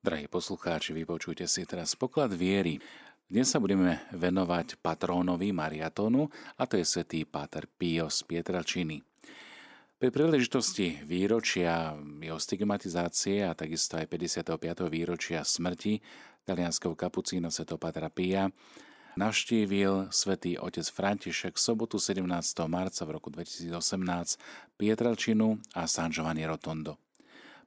Drahí poslucháči, vypočujte si teraz poklad viery. Dnes sa budeme venovať patrónovi Mariatónu a to je svätý Páter Pio z Pietračiny. Pri príležitosti výročia jeho stigmatizácie a takisto aj 55. výročia smrti talianského kapucína Sv. Patra Pia navštívil svätý otec František sobotu 17. marca v roku 2018 Pietralčinu a San Giovanni Rotondo.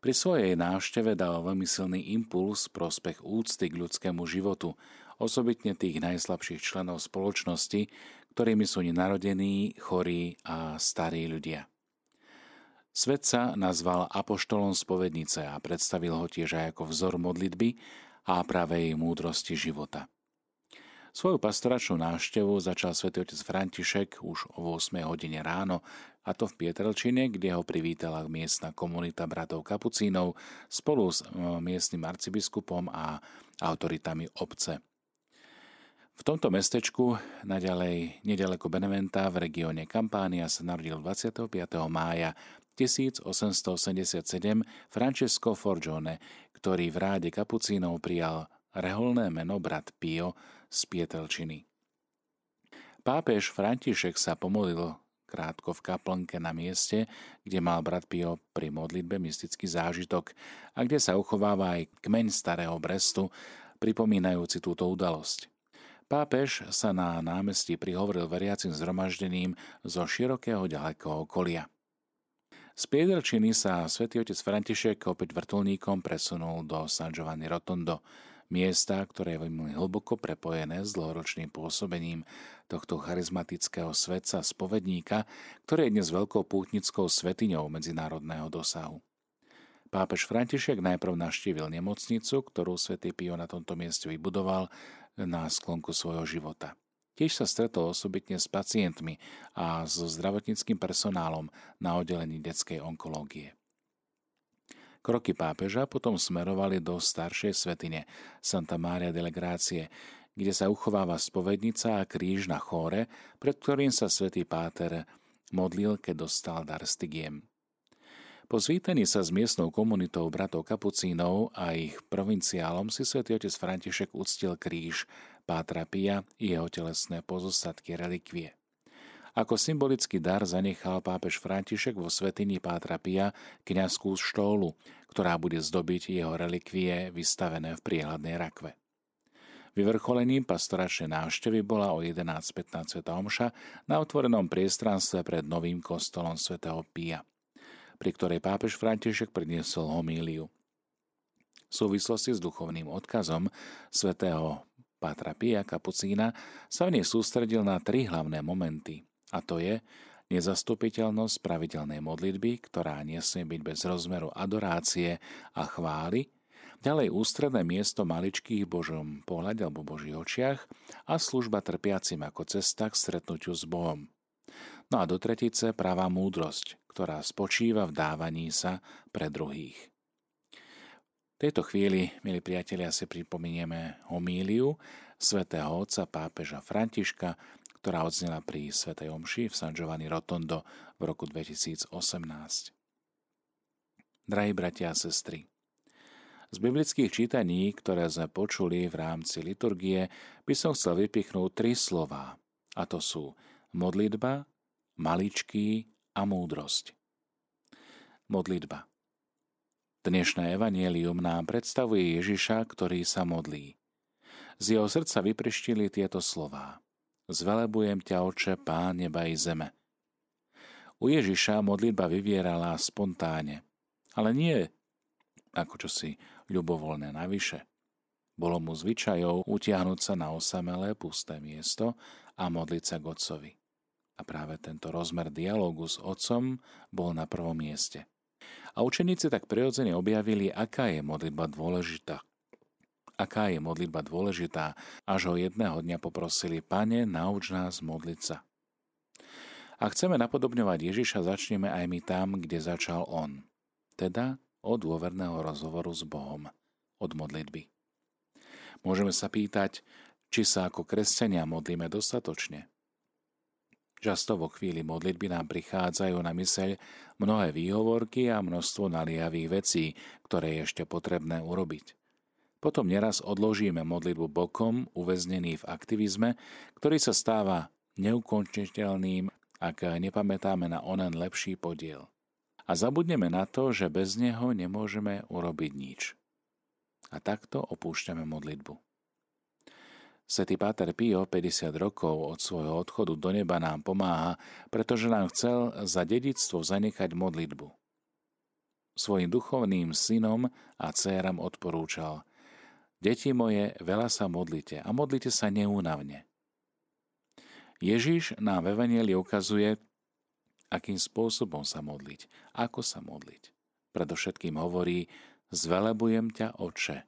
Pri svojej návšteve dal veľmi silný impuls prospech úcty k ľudskému životu, osobitne tých najslabších členov spoločnosti, ktorými sú nenarodení, chorí a starí ľudia. Svet sa nazval apoštolom spovednice a predstavil ho tiež aj ako vzor modlitby a pravej múdrosti života. Svoju pastoračnú návštevu začal svätý otec František už o 8 hodine ráno, a to v Pietrelčine, kde ho privítala miestna komunita bratov kapucínov spolu s e, miestnym arcibiskupom a autoritami obce. V tomto mestečku, naďalej nedaleko Beneventa v regióne Kampánia sa narodil 25. mája 1887 Francesco Forgione, ktorý v ráde kapucínov prijal reholné meno brat Pio z Pietelčiny. Pápež František sa pomodlil krátko v kaplnke na mieste, kde mal brat Pio pri modlitbe mystický zážitok a kde sa uchováva aj kmeň starého Brestu, pripomínajúci túto udalosť. Pápež sa na námestí prihovoril veriacim zhromaždením zo širokého ďalekého okolia. Z Piedrčiny sa svätý otec František opäť vrtulníkom presunul do San Giovanni Rotondo, miesta, ktoré veľmi hlboko prepojené s dlhoročným pôsobením tohto charizmatického svetca spovedníka, ktorý je dnes veľkou pútnickou svetiňou medzinárodného dosahu. Pápež František najprv naštívil nemocnicu, ktorú svätý Pio na tomto mieste vybudoval na sklonku svojho života. Tiež sa stretol osobitne s pacientmi a so zdravotníckým personálom na oddelení detskej onkológie. Kroky pápeža potom smerovali do staršej svetine Santa Maria delle Grazie, kde sa uchováva spovednica a kríž na chóre, pred ktorým sa svätý Páter modlil, keď dostal dar stigiem. Po zvítaní sa s miestnou komunitou bratov kapucínov a ich provinciálom si svätý otec František uctil kríž Pátra Pia i jeho telesné pozostatky relikvie. Ako symbolický dar zanechal pápež František vo svetini Pátra Pia kniazskú štólu, ktorá bude zdobiť jeho relikvie vystavené v priehľadnej rakve. Vyvrcholením pastoračnej návštevy bola o 11.15 Sv. Omša na otvorenom priestranstve pred novým kostolom svätého Pia, pri ktorej pápež František predniesol homíliu. V súvislosti s duchovným odkazom svätého Pátra Pia Kapucína sa v nej sústredil na tri hlavné momenty – a to je nezastupiteľnosť pravidelnej modlitby, ktorá nesmie byť bez rozmeru adorácie a chvály, ďalej ústredné miesto maličkých Božom pohľade alebo Božích očiach a služba trpiacim ako cesta k stretnutiu s Bohom. No a do tretice pravá múdrosť, ktorá spočíva v dávaní sa pre druhých. V tejto chvíli, milí priatelia, si pripomenieme homíliu svätého otca pápeža Františka, ktorá odznela pri Svetej Omši v San Giovanni Rotondo v roku 2018. Drahí bratia a sestry, z biblických čítaní, ktoré sme počuli v rámci liturgie, by som chcel vypichnúť tri slová, a to sú modlitba, maličký a múdrosť. Modlitba. Dnešné evanielium nám predstavuje Ježiša, ktorý sa modlí. Z jeho srdca vyprištili tieto slová. Zvelebujem ťa, oče, pán neba i zeme. U Ježiša modlitba vyvierala spontáne, ale nie ako čosi ľubovoľné navyše. Bolo mu zvyčajou utiahnuť sa na osamelé pusté miesto a modliť sa k Otcovi. A práve tento rozmer dialogu s Otcom bol na prvom mieste. A učeníci tak prirodzene objavili, aká je modlitba dôležitá aká je modlitba dôležitá, až ho jedného dňa poprosili, Pane, nauč nás modliť sa. A chceme napodobňovať Ježiša, začneme aj my tam, kde začal On. Teda od dôverného rozhovoru s Bohom, od modlitby. Môžeme sa pýtať, či sa ako kresťania modlíme dostatočne. Často vo chvíli modlitby nám prichádzajú na myseľ mnohé výhovorky a množstvo naliavých vecí, ktoré je ešte potrebné urobiť. Potom neraz odložíme modlitbu bokom, uväznený v aktivizme, ktorý sa stáva neukončiteľným, ak nepamätáme na onen lepší podiel. A zabudneme na to, že bez neho nemôžeme urobiť nič. A takto opúšťame modlitbu. Svetý Páter Pio 50 rokov od svojho odchodu do neba nám pomáha, pretože nám chcel za dedictvo zanechať modlitbu. Svojim duchovným synom a dcéram odporúčal Deti moje, veľa sa modlite a modlite sa neúnavne. Ježiš nám v Evangelii ukazuje, akým spôsobom sa modliť, ako sa modliť. Predovšetkým hovorí, zvelebujem ťa, Oče,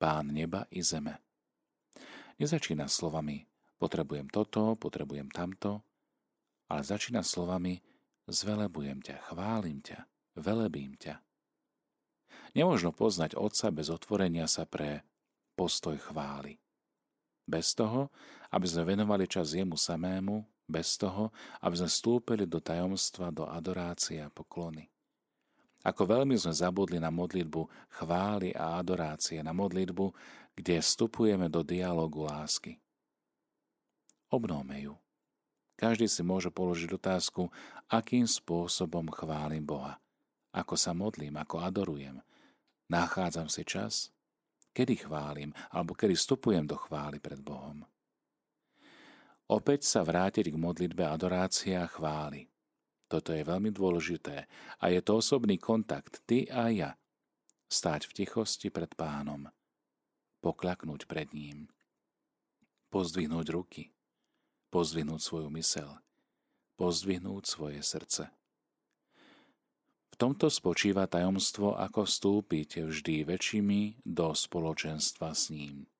Pán neba i zeme. Nezačína slovami, potrebujem toto, potrebujem tamto, ale začína slovami, zvelebujem ťa, chválim ťa, velebím ťa. Nemožno poznať Otca bez otvorenia sa pre postoj chvály. Bez toho, aby sme venovali čas jemu samému, bez toho, aby sme stúpili do tajomstva, do adorácie a poklony. Ako veľmi sme zabudli na modlitbu chvály a adorácie, na modlitbu, kde vstupujeme do dialogu lásky. Obnovme ju. Každý si môže položiť otázku, akým spôsobom chválim Boha. Ako sa modlím, ako adorujem. Nachádzam si čas? Kedy chválim alebo kedy vstupujem do chvály pred Bohom. Opäť sa vrátiť k modlitbe adorácia a chvály. Toto je veľmi dôležité a je to osobný kontakt, ty a ja. Stáť v tichosti pred pánom. Pokľaknúť pred ním. Pozdvihnúť ruky. Pozdvihnúť svoju mysel. Pozdvihnúť svoje srdce. V tomto spočíva tajomstvo, ako vstúpiť vždy väčšími do spoločenstva s ním.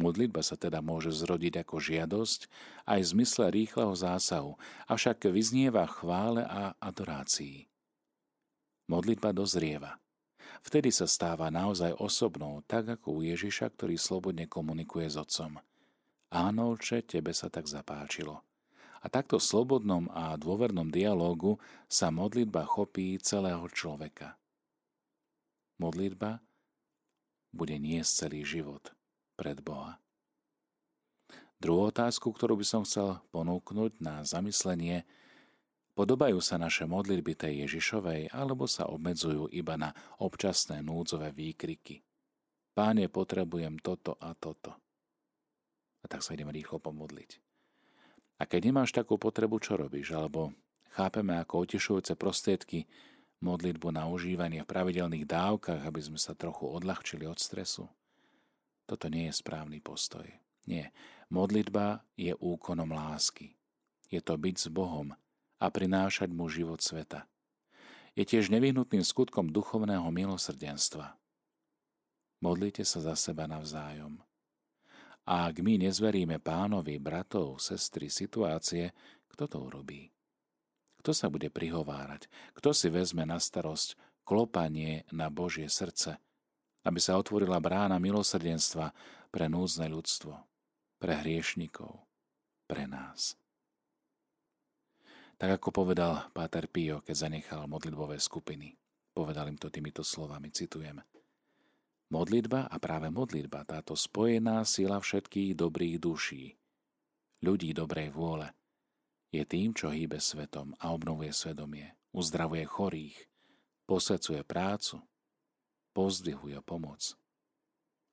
Modlitba sa teda môže zrodiť ako žiadosť aj v zmysle rýchleho zásahu, avšak vyznieva chvále a adorácii. Modlitba dozrieva. Vtedy sa stáva naozaj osobnou, tak ako u Ježiša, ktorý slobodne komunikuje s Otcom. Áno, oče, tebe sa tak zapáčilo. A takto slobodnom a dôvernom dialógu sa modlitba chopí celého človeka. Modlitba bude niesť celý život pred Boha. Druhú otázku, ktorú by som chcel ponúknuť na zamyslenie, podobajú sa naše modlitby tej Ježišovej alebo sa obmedzujú iba na občasné núdzové výkriky. Páne, potrebujem toto a toto. A tak sa idem rýchlo pomodliť. A keď nemáš takú potrebu, čo robíš? Alebo chápeme ako otešujúce prostriedky modlitbu na užívanie v pravidelných dávkach, aby sme sa trochu odľahčili od stresu? Toto nie je správny postoj. Nie. Modlitba je úkonom lásky. Je to byť s Bohom a prinášať mu život sveta. Je tiež nevyhnutným skutkom duchovného milosrdenstva. Modlite sa za seba navzájom. A ak my nezveríme pánovi, bratov, sestry, situácie, kto to urobí? Kto sa bude prihovárať? Kto si vezme na starosť klopanie na Božie srdce, aby sa otvorila brána milosrdenstva pre núzne ľudstvo, pre hriešnikov, pre nás? Tak ako povedal Páter Pio, keď zanechal modlitbové skupiny. Povedal im to týmito slovami, citujem – Modlitba a práve modlitba, táto spojená sila všetkých dobrých duší, ľudí dobrej vôle, je tým, čo hýbe svetom a obnovuje svedomie, uzdravuje chorých, posvedcuje prácu, pozdvihuje pomoc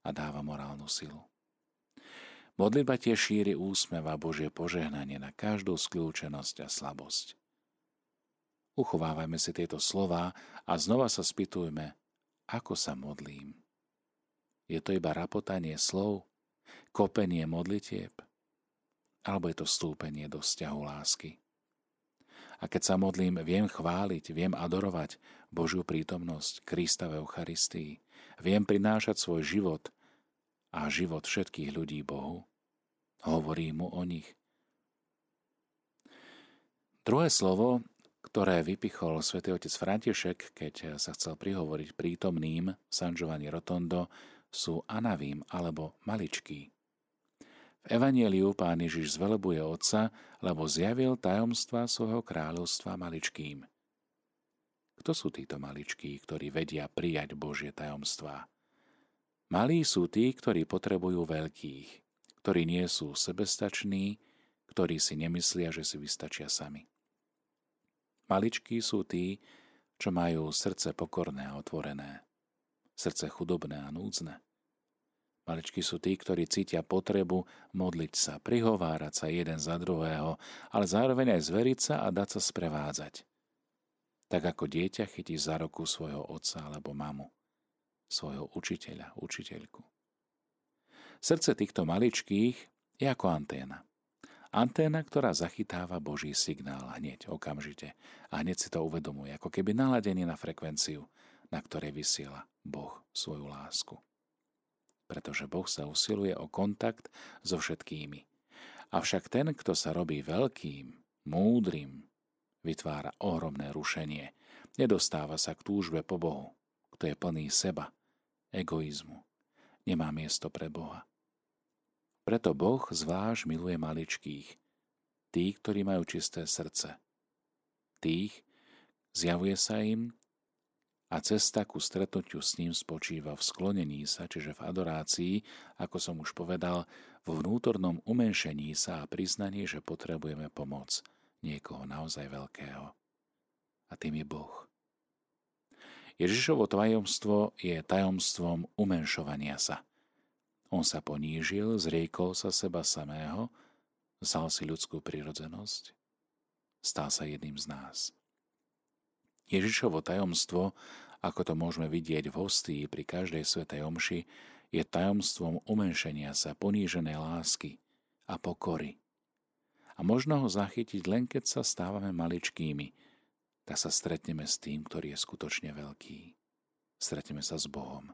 a dáva morálnu silu. Modlitba tiež šíri úsmev a Božie požehnanie na každú skľúčenosť a slabosť. Uchovávajme si tieto slova a znova sa spýtujme, ako sa modlím. Je to iba rapotanie slov, kopenie modlitieb, alebo je to stúpenie do vzťahu lásky. A keď sa modlím, viem chváliť, viem adorovať Božiu prítomnosť, Krista v Eucharistii, viem prinášať svoj život a život všetkých ľudí Bohu. Hovorí mu o nich. Druhé slovo, ktoré vypichol svätý otec František, keď sa chcel prihovoriť prítomným San Giovanni Rotondo, sú anavím alebo maličký. V Evangeliu pán Ježiš zvelebuje Otca, lebo zjavil tajomstva svojho kráľovstva maličkým. Kto sú títo maličkí, ktorí vedia prijať Božie tajomstvá? Malí sú tí, ktorí potrebujú veľkých, ktorí nie sú sebestační, ktorí si nemyslia, že si vystačia sami. Maličkí sú tí, čo majú srdce pokorné a otvorené, srdce chudobné a núdzne. Maličky sú tí, ktorí cítia potrebu modliť sa, prihovárať sa jeden za druhého, ale zároveň aj zveriť sa a dať sa sprevádzať. Tak ako dieťa chytí za roku svojho otca alebo mamu, svojho učiteľa, učiteľku. Srdce týchto maličkých je ako anténa. Anténa, ktorá zachytáva Boží signál hneď, okamžite. A hneď si to uvedomuje, ako keby naladený na frekvenciu, na ktorej vysiela Boh svoju lásku. Pretože Boh sa usiluje o kontakt so všetkými. Avšak ten, kto sa robí veľkým, múdrym, vytvára ohromné rušenie. Nedostáva sa k túžbe po Bohu, kto je plný seba, egoizmu. Nemá miesto pre Boha. Preto Boh zvlášť miluje maličkých, tých, ktorí majú čisté srdce. Tých zjavuje sa im a cesta ku stretnutiu s ním spočíva v sklonení sa, čiže v adorácii, ako som už povedal, vo vnútornom umenšení sa a priznaní, že potrebujeme pomoc niekoho naozaj veľkého. A tým je Boh. Ježišovo tajomstvo je tajomstvom umenšovania sa – on sa ponížil, zriekol sa seba samého, vzal si ľudskú prirodzenosť, stal sa jedným z nás. Ježišovo tajomstvo, ako to môžeme vidieť v hostii pri každej svetej omši, je tajomstvom umenšenia sa poníženej lásky a pokory. A možno ho zachytiť len keď sa stávame maličkými, tak sa stretneme s tým, ktorý je skutočne veľký. Stretneme sa s Bohom.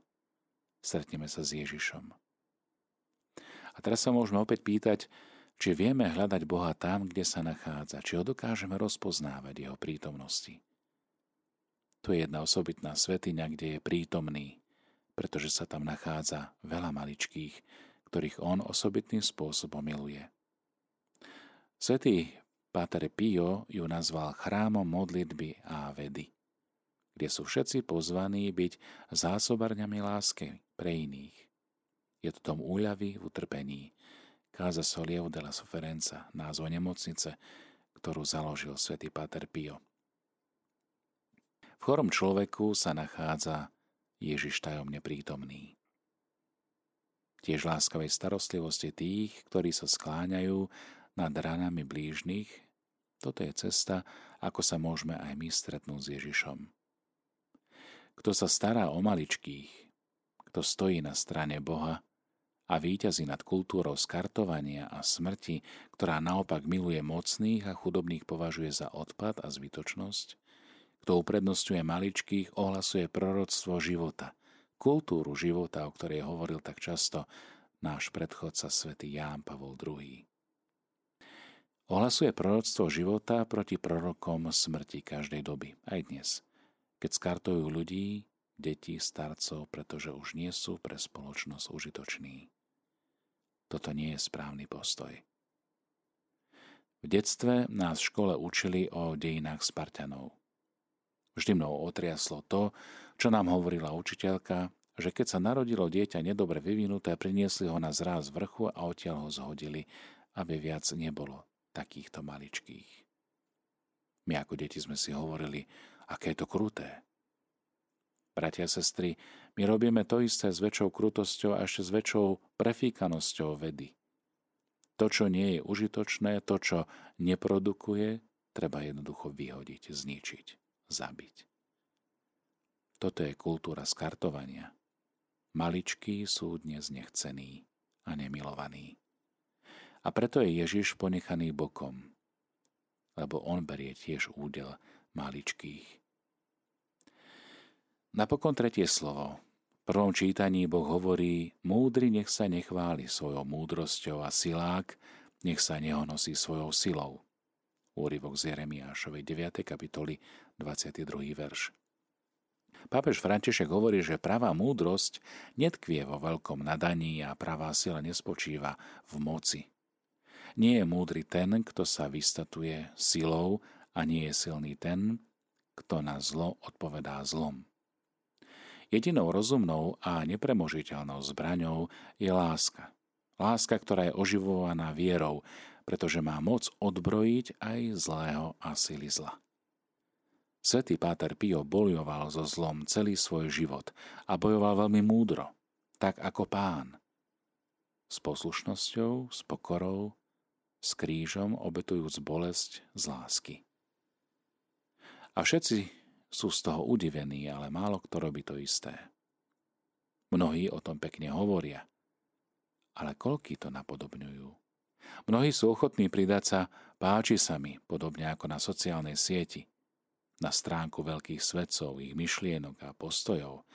Stretneme sa s Ježišom. A teraz sa môžeme opäť pýtať, či vieme hľadať Boha tam, kde sa nachádza, či ho dokážeme rozpoznávať jeho prítomnosti. Tu je jedna osobitná svetiňa, kde je prítomný, pretože sa tam nachádza veľa maličkých, ktorých on osobitným spôsobom miluje. Svetý Páter Pio ju nazval chrámom modlitby a vedy, kde sú všetci pozvaní byť zásobarňami lásky pre iných. Je to tom úľavy v utrpení. Káza Soliev de la Sofferenza, názov nemocnice, ktorú založil svätý Páter Pio. V chorom človeku sa nachádza Ježiš tajomne prítomný. Tiež láskavej starostlivosti tých, ktorí sa skláňajú nad ranami blížnych, toto je cesta, ako sa môžeme aj my stretnúť s Ježišom. Kto sa stará o maličkých, kto stojí na strane Boha, a víťazí nad kultúrou skartovania a smrti, ktorá naopak miluje mocných a chudobných považuje za odpad a zbytočnosť, kto uprednostňuje maličkých, ohlasuje proroctvo života, kultúru života, o ktorej hovoril tak často náš predchodca svätý Ján Pavol II. Ohlasuje proroctvo života proti prorokom smrti každej doby, aj dnes, keď skartujú ľudí, deti, starcov, pretože už nie sú pre spoločnosť užitoční. Toto nie je správny postoj. V detstve nás v škole učili o dejinách Spartanov. Vždy mnou otriaslo to, čo nám hovorila učiteľka, že keď sa narodilo dieťa nedobre vyvinuté, priniesli ho na zráz vrchu a odtiaľ ho zhodili, aby viac nebolo takýchto maličkých. My ako deti sme si hovorili, aké je to kruté, Bratia a sestry, my robíme to isté s väčšou krutosťou a ešte s väčšou prefíkanosťou vedy. To, čo nie je užitočné, to, čo neprodukuje, treba jednoducho vyhodiť, zničiť, zabiť. Toto je kultúra skartovania. Maličkí sú dnes nechcení a nemilovaní. A preto je Ježiš ponechaný bokom, lebo on berie tiež údel maličkých. Napokon tretie slovo. V prvom čítaní Boh hovorí, múdry nech sa nechváli svojou múdrosťou a silák nech sa nehonosí svojou silou. Úryvok z Jeremiášovej 9. kapitoly 22. verš. Pápež František hovorí, že pravá múdrosť netkvie vo veľkom nadaní a pravá sila nespočíva v moci. Nie je múdry ten, kto sa vystatuje silou a nie je silný ten, kto na zlo odpovedá zlom. Jedinou rozumnou a nepremožiteľnou zbraňou je láska. Láska, ktorá je oživovaná vierou, pretože má moc odbrojiť aj zlého a sily zla. Svetý Páter Pio bojoval so zlom celý svoj život a bojoval veľmi múdro, tak ako pán. S poslušnosťou, s pokorou, s krížom obetujúc bolesť z lásky. A všetci sú z toho udivení, ale málo kto robí to isté. Mnohí o tom pekne hovoria, ale koľky to napodobňujú. Mnohí sú ochotní pridať sa, páči sa mi, podobne ako na sociálnej sieti, na stránku veľkých svedcov, ich myšlienok a postojov,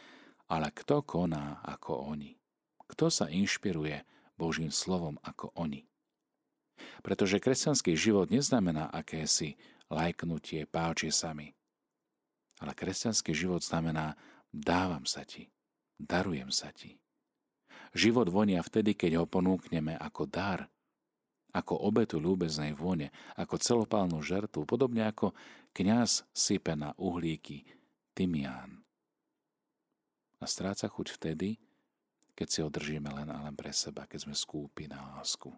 ale kto koná ako oni? Kto sa inšpiruje Božím slovom ako oni? Pretože kresťanský život neznamená akési lajknutie, páči sa mi. Ale kresťanský život znamená dávam sa ti, darujem sa ti. Život vonia vtedy, keď ho ponúkneme ako dar, ako obetu ľúbeznej vône, ako celopálnu žertu, podobne ako kňaz sype na uhlíky tymián. A stráca chuť vtedy, keď si ho držíme len a len pre seba, keď sme skúpi na lásku.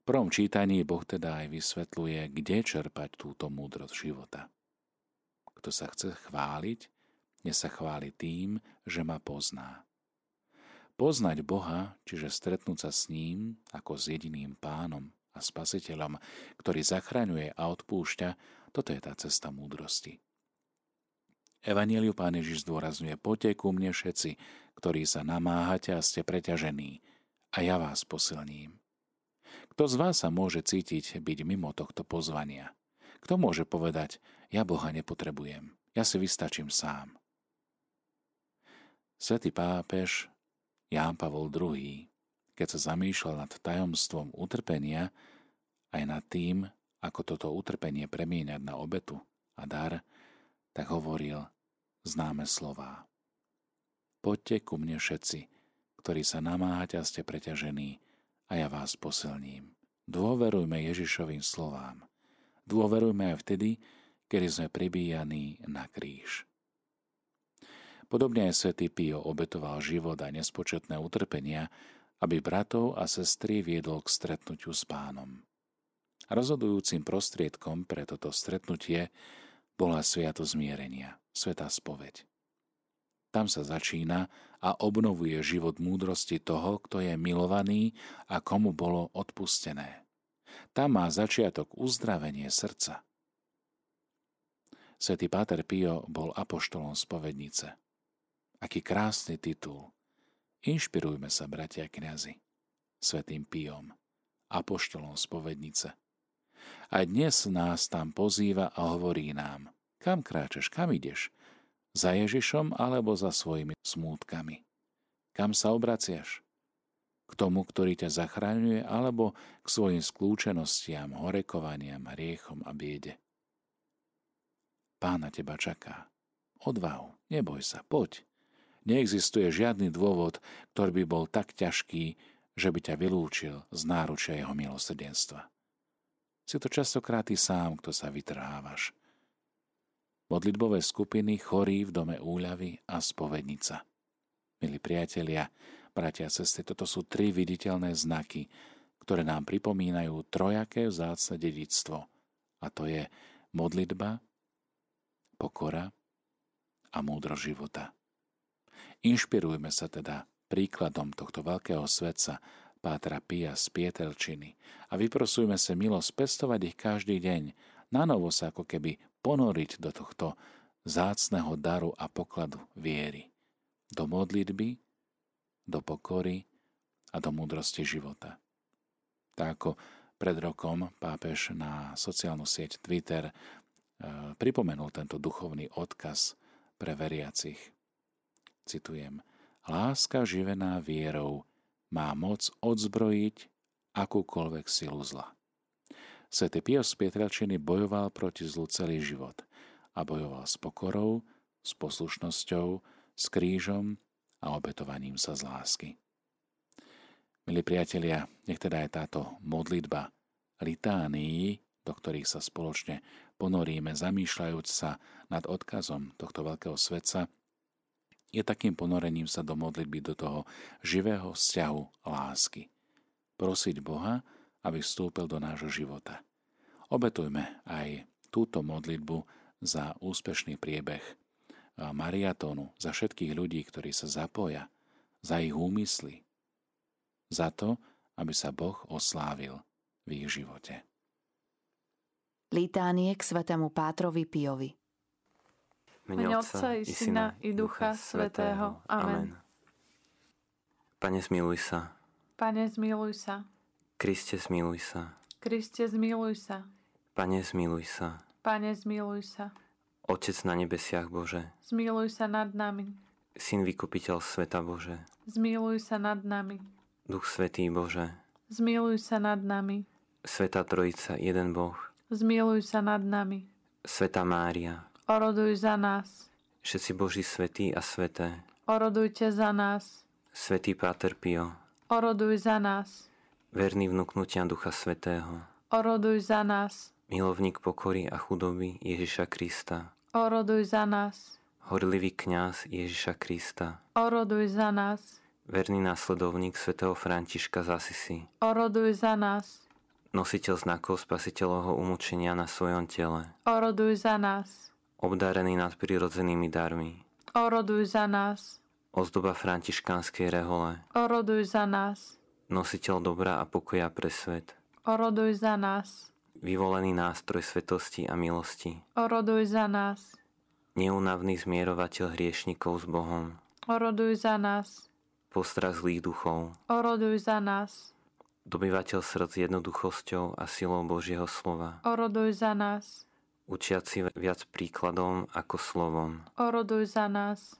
V prvom čítaní Boh teda aj vysvetľuje, kde čerpať túto múdrosť života. Kto sa chce chváliť, ne sa chváli tým, že ma pozná. Poznať Boha, čiže stretnúť sa s ním ako s jediným pánom a spasiteľom, ktorý zachraňuje a odpúšťa, toto je tá cesta múdrosti. Evangeliu pán Ježiš zdôrazňuje, poďte ku mne všetci, ktorí sa namáhate a ste preťažení, a ja vás posilním. Kto z vás sa môže cítiť byť mimo tohto pozvania? Kto môže povedať, ja Boha nepotrebujem, ja si vystačím sám? Svetý pápež Ján Pavol II, keď sa zamýšľal nad tajomstvom utrpenia, aj nad tým, ako toto utrpenie premieňať na obetu a dar, tak hovoril známe slová. Poďte ku mne všetci, ktorí sa namáhate a ste preťažení, a ja vás posilním. Dôverujme Ježišovým slovám. Dôverujme aj vtedy, kedy sme pribíjaní na kríž. Podobne aj svätý Pio obetoval život a nespočetné utrpenia, aby bratov a sestry viedol k stretnutiu s pánom. Rozhodujúcim prostriedkom pre toto stretnutie bola sviato zmierenia, svetá spoveď. Tam sa začína a obnovuje život múdrosti toho, kto je milovaný a komu bolo odpustené. Tam má začiatok uzdravenie srdca. Svetý Páter Pio bol apoštolom spovednice. Aký krásny titul. Inšpirujme sa, bratia kňazi, svetým Pijom, apoštolom spovednice. A dnes nás tam pozýva a hovorí nám, kam kráčeš, kam ideš, za Ježišom alebo za svojimi smútkami. Kam sa obraciaš? K tomu, ktorý ťa zachraňuje, alebo k svojim skľúčenostiam, horekovaniam, hriechom a biede. Pána teba čaká. Odvahu, neboj sa, poď. Neexistuje žiadny dôvod, ktorý by bol tak ťažký, že by ťa vylúčil z náručia jeho milosrdenstva. Si to častokrát ty sám, kto sa vytrhávaš. Modlitbové skupiny chorí v dome úľavy a spovednica. Milí priatelia, bratia a sestry, toto sú tri viditeľné znaky, ktoré nám pripomínajú trojaké vzácne dedictvo. A to je modlitba, pokora a múdro života. Inšpirujme sa teda príkladom tohto veľkého svetca, Pátra Pia z Pietelčiny a vyprosujme sa milosť pestovať ich každý deň, na novo sa ako keby ponoriť do tohto zácného daru a pokladu viery, do modlitby, do pokory a do múdrosti života. Tak ako pred rokom pápež na sociálnu sieť Twitter e, pripomenul tento duchovný odkaz pre veriacich citujem, láska živená vierou má moc odzbrojiť akúkoľvek silu zla. Svetý Pios z Pietrelčiny bojoval proti zlu celý život a bojoval s pokorou, s poslušnosťou, s krížom a obetovaním sa z lásky. Milí priatelia, nech teda je táto modlitba litánií, do ktorých sa spoločne ponoríme, zamýšľajúc sa nad odkazom tohto veľkého svetca, je takým ponorením sa do modlitby, do toho živého vzťahu lásky. Prosiť Boha, aby vstúpil do nášho života. Obetujme aj túto modlitbu za úspešný priebeh mariatónu, za všetkých ľudí, ktorí sa zapoja, za ich úmysly, za to, aby sa Boh oslávil v ich živote. Litánie k svetému Pátrovi Piovi Mene Otca i Syna i Ducha Svetého. Amen. Pane, zmiluj sa. Pane, zmiluj sa. Kriste, zmiluj sa. Kriste, zmiluj sa. Pane, zmiluj sa. Pane, zmiluj sa. Otec na nebesiach Bože. Zmiluj sa nad nami. Syn vykupiteľ sveta Bože. Zmiluj sa nad nami. Duch Svetý Bože. Zmiluj sa nad nami. Sveta Trojica, jeden Boh. Zmiluj sa nad nami. Sveta Mária. Oroduj za nás. Všetci Boží svetí a sveté. Orodujte za nás. Svetý Páter Pio. Oroduj za nás. Verný vnúknutia Ducha Svetého. Oroduj za nás. Milovník pokory a chudoby Ježiša Krista. Oroduj za nás. Horlivý kňaz Ježiša Krista. Oroduj za nás. Verný následovník svätého Františka z Asisi. Oroduj za nás. Nositeľ znakov spasiteľovho umúčenia na svojom tele. Oroduj za nás obdarený nad prirodzenými darmi. Oroduj za nás. Ozdoba františkánskej rehole. Oroduj za nás. Nositeľ dobra a pokoja pre svet. Oroduj za nás. Vyvolený nástroj svetosti a milosti. Oroduj za nás. Neunavný zmierovateľ hriešnikov s Bohom. Oroduj za nás. Postrach zlých duchov. Oroduj za nás. Dobyvateľ srdc jednoduchosťou a silou Božieho slova. Oroduj za nás učiaci viac príkladom ako slovom. Oroduj za nás.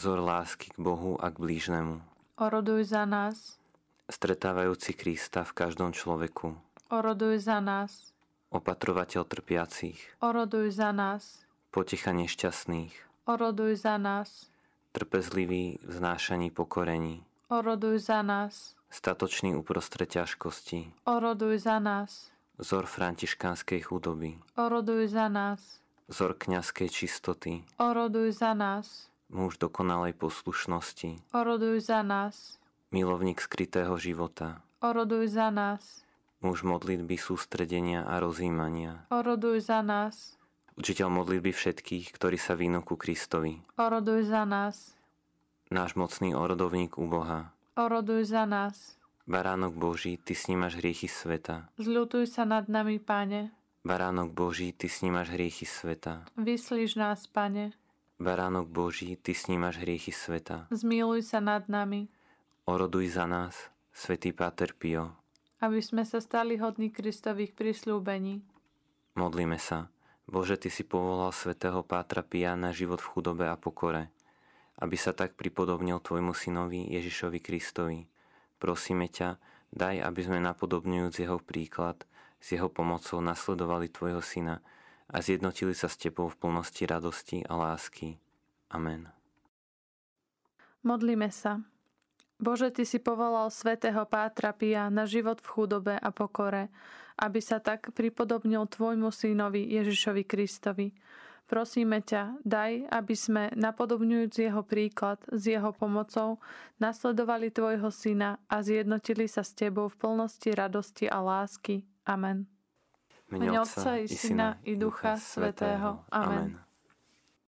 Zor lásky k Bohu a k blížnemu. Oroduj za nás. Stretávajúci Krista v každom človeku. Oroduj za nás. Opatrovateľ trpiacich. Oroduj za nás. Poticha nešťastných. Oroduj za nás. Trpezlivý v znášaní pokorení. Oroduj za nás. Statočný uprostred ťažkosti. Oroduj za nás Vzor františkánskej chudoby. Oroduj za nás. Vzor kňazskej čistoty. Oroduj za nás. Muž dokonalej poslušnosti. Oroduj za nás. Milovník skrytého života. Oroduj za nás. Muž modlitby sústredenia a rozjímania. Oroduj za nás. Učiteľ modlitby všetkých, ktorí sa vínú ku Kristovi. Oroduj za nás. Náš mocný orodovník u Boha. Oroduj za nás. Baránok Boží, Ty snímaš hriechy sveta. Zľutuj sa nad nami, Pane. Baránok Boží, Ty snímaš hriechy sveta. Vyslíš nás, Pane. Baránok Boží, Ty snímaš hriechy sveta. Zmiluj sa nad nami. Oroduj za nás, Svetý Páter Pio. Aby sme sa stali hodní Kristových prislúbení. Modlíme sa. Bože, Ty si povolal svätého Pátra Pia na život v chudobe a pokore, aby sa tak pripodobnil Tvojmu synovi Ježišovi Kristovi, Prosíme ťa, daj, aby sme napodobňujúc jeho príklad, s jeho pomocou nasledovali Tvojho Syna a zjednotili sa s Tebou v plnosti radosti a lásky. Amen. Modlíme sa. Bože, Ty si povolal svätého Pátra Pia na život v chudobe a pokore, aby sa tak pripodobnil Tvojmu synovi Ježišovi Kristovi, Prosíme ťa, daj, aby sme, napodobňujúc jeho príklad, s jeho pomocou, nasledovali Tvojho Syna a zjednotili sa s Tebou v plnosti radosti a lásky. Amen. Mene Otca i Syna i Ducha Svetého. Amen.